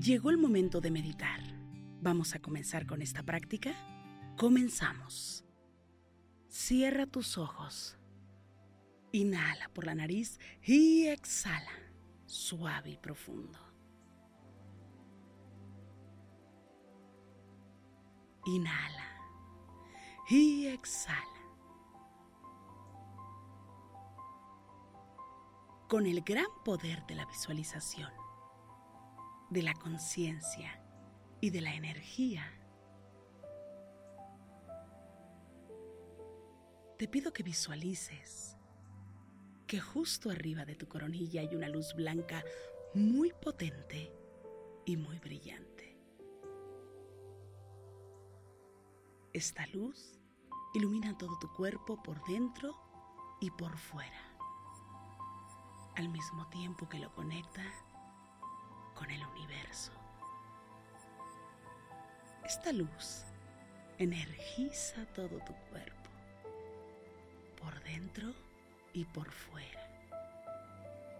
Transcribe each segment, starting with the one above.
Llegó el momento de meditar. ¿Vamos a comenzar con esta práctica? Comenzamos. Cierra tus ojos. Inhala por la nariz y exhala, suave y profundo. Inhala y exhala. Con el gran poder de la visualización, de la conciencia y de la energía, te pido que visualices que justo arriba de tu coronilla hay una luz blanca muy potente y muy brillante. Esta luz ilumina todo tu cuerpo por dentro y por fuera, al mismo tiempo que lo conecta con el universo. Esta luz energiza todo tu cuerpo, por dentro y por fuera.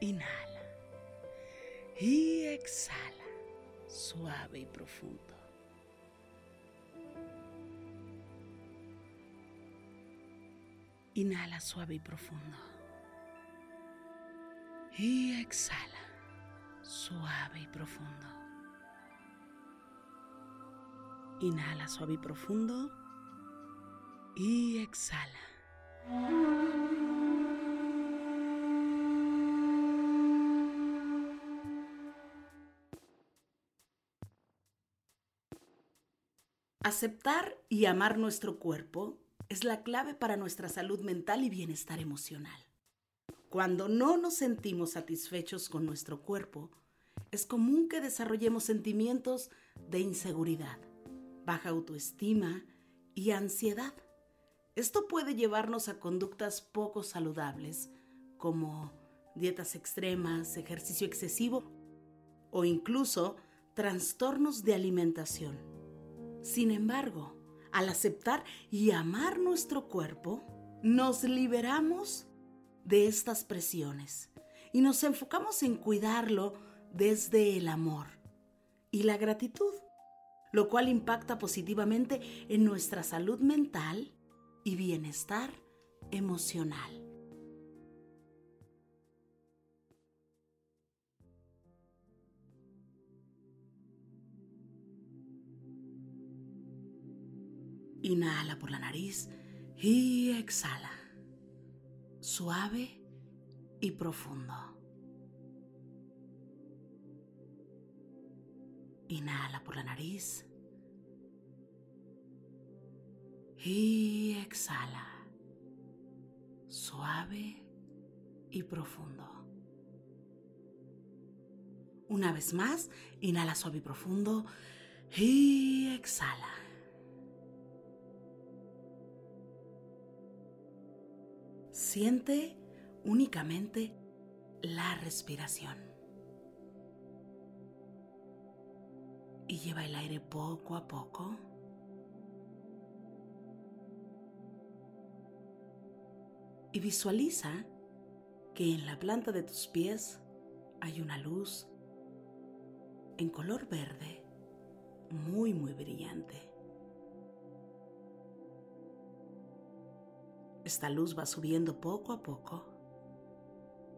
Inhala y exhala, suave y profundo. Inhala suave y profundo. Y exhala suave y profundo. Inhala suave y profundo. Y exhala. Aceptar y amar nuestro cuerpo es la clave para nuestra salud mental y bienestar emocional. Cuando no nos sentimos satisfechos con nuestro cuerpo, es común que desarrollemos sentimientos de inseguridad, baja autoestima y ansiedad. Esto puede llevarnos a conductas poco saludables, como dietas extremas, ejercicio excesivo o incluso trastornos de alimentación. Sin embargo, al aceptar y amar nuestro cuerpo, nos liberamos de estas presiones y nos enfocamos en cuidarlo desde el amor y la gratitud, lo cual impacta positivamente en nuestra salud mental y bienestar emocional. Inhala por la nariz y exhala. Suave y profundo. Inhala por la nariz. Y exhala. Suave y profundo. Una vez más, inhala suave y profundo. Y exhala. Siente únicamente la respiración. Y lleva el aire poco a poco. Y visualiza que en la planta de tus pies hay una luz en color verde muy muy brillante. Esta luz va subiendo poco a poco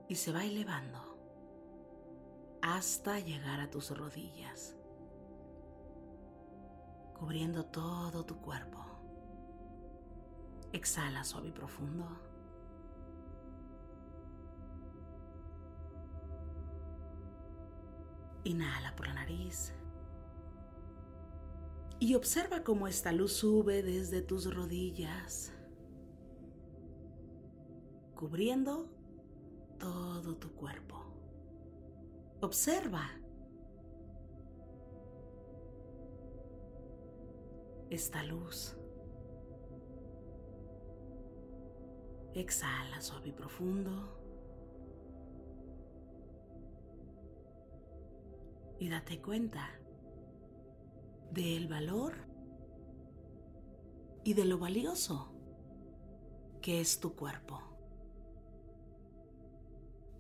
y se va elevando hasta llegar a tus rodillas, cubriendo todo tu cuerpo. Exhala suave y profundo. Inhala por la nariz. Y observa cómo esta luz sube desde tus rodillas cubriendo todo tu cuerpo. Observa esta luz. Exhala suave y profundo. Y date cuenta del valor y de lo valioso que es tu cuerpo.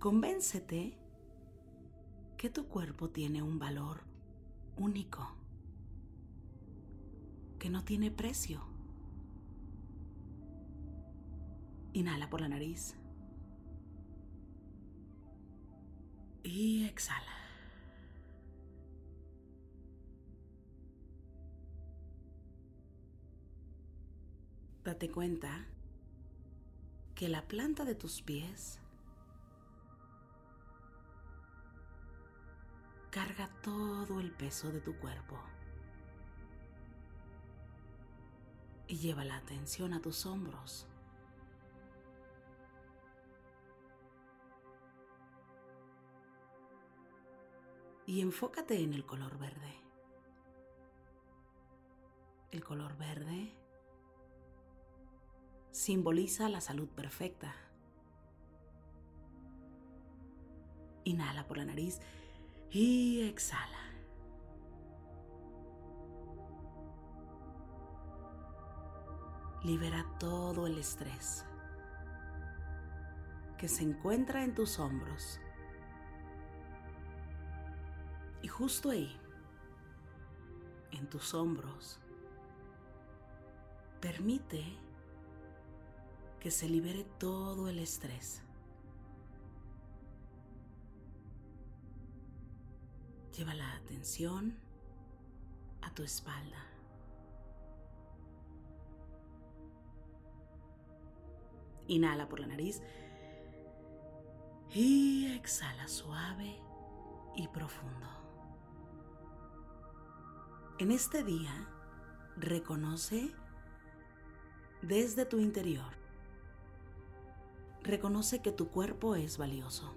Convéncete que tu cuerpo tiene un valor único, que no tiene precio. Inhala por la nariz. Y exhala. Date cuenta que la planta de tus pies carga todo el peso de tu cuerpo y lleva la atención a tus hombros. Y enfócate en el color verde. El color verde simboliza la salud perfecta. Inhala por la nariz y exhala. Libera todo el estrés que se encuentra en tus hombros. Y justo ahí, en tus hombros, permite que se libere todo el estrés. Lleva la atención a tu espalda. Inhala por la nariz y exhala suave y profundo. En este día, reconoce desde tu interior reconoce que tu cuerpo es valioso,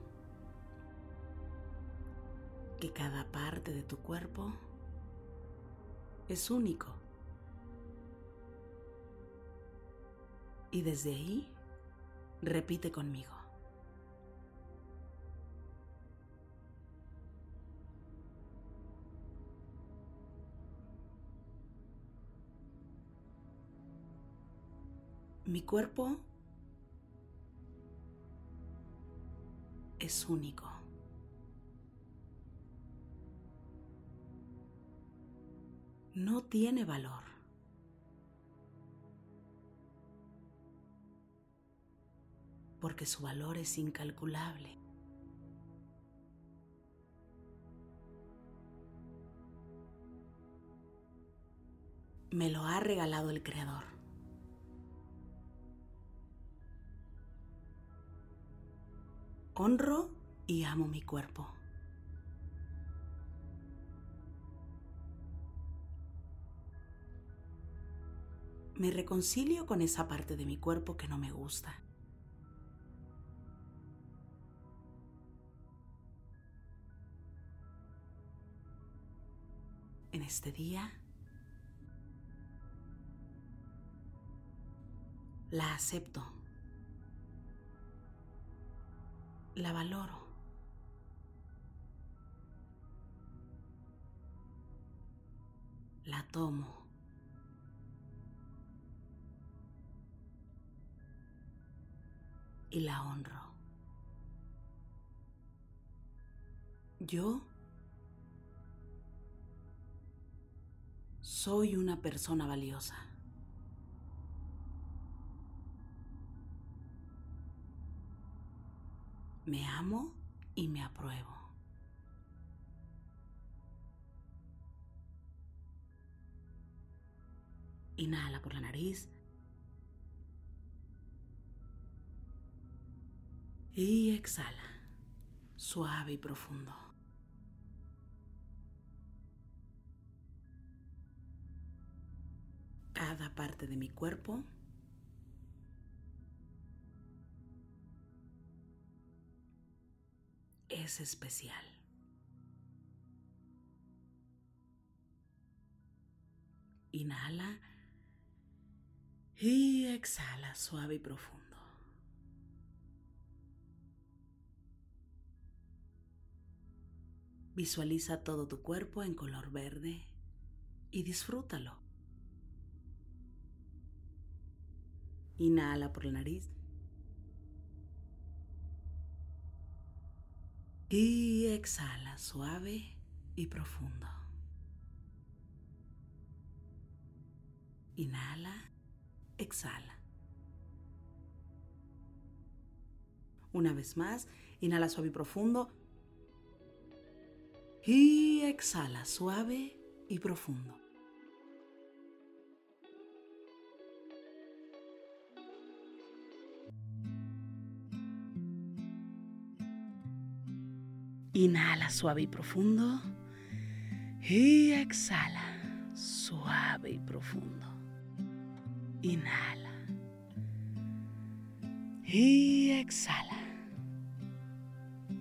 que cada parte de tu cuerpo es único. Y desde ahí, repite conmigo. Mi cuerpo es único. No tiene valor. Porque su valor es incalculable. Me lo ha regalado el Creador. honro y amo mi cuerpo. Me reconcilio con esa parte de mi cuerpo que no me gusta. En este día la acepto. la valoro. La tomo. Y la honro. Yo soy una persona valiosa. Me amo y me apruebo. Inhala por la nariz. Y exhala, suave y profundo. Cada parte de mi cuerpo es especial. Inhala y exhala suave y profundo. Visualiza todo tu cuerpo en color verde y disfrútalo. Inhala por la nariz. Y exhala suave y profundo. Inhala, exhala. Una vez más, inhala suave y profundo. Y exhala suave y profundo. Inhala suave y profundo. Y exhala suave y profundo. Inhala. Y exhala.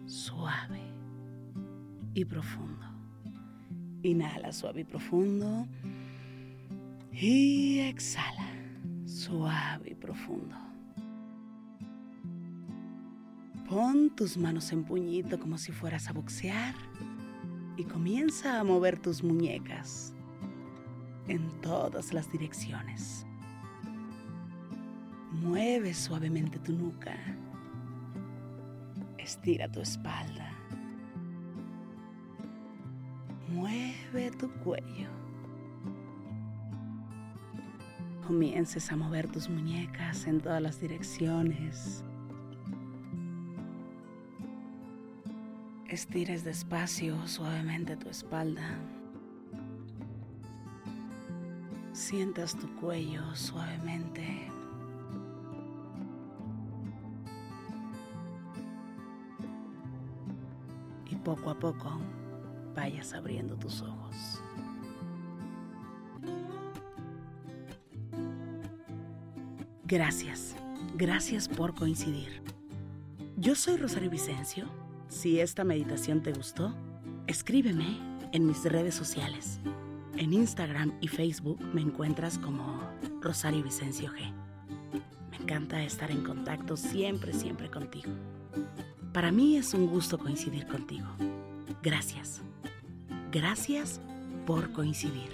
Suave y profundo. Inhala suave y profundo. Y exhala. Suave y profundo. Pon tus manos en puñito como si fueras a boxear y comienza a mover tus muñecas en todas las direcciones. Mueve suavemente tu nuca. Estira tu espalda. Mueve tu cuello. Comiences a mover tus muñecas en todas las direcciones. Estires despacio, suavemente tu espalda. Sientas tu cuello suavemente. Y poco a poco vayas abriendo tus ojos. Gracias, gracias por coincidir. Yo soy Rosario Vicencio si esta meditación te gustó, escríbeme en mis redes sociales. En Instagram y Facebook me encuentras como Rosario Vicencio G. Me encanta estar en contacto siempre, siempre contigo. Para mí es un gusto coincidir contigo. Gracias. Gracias por coincidir.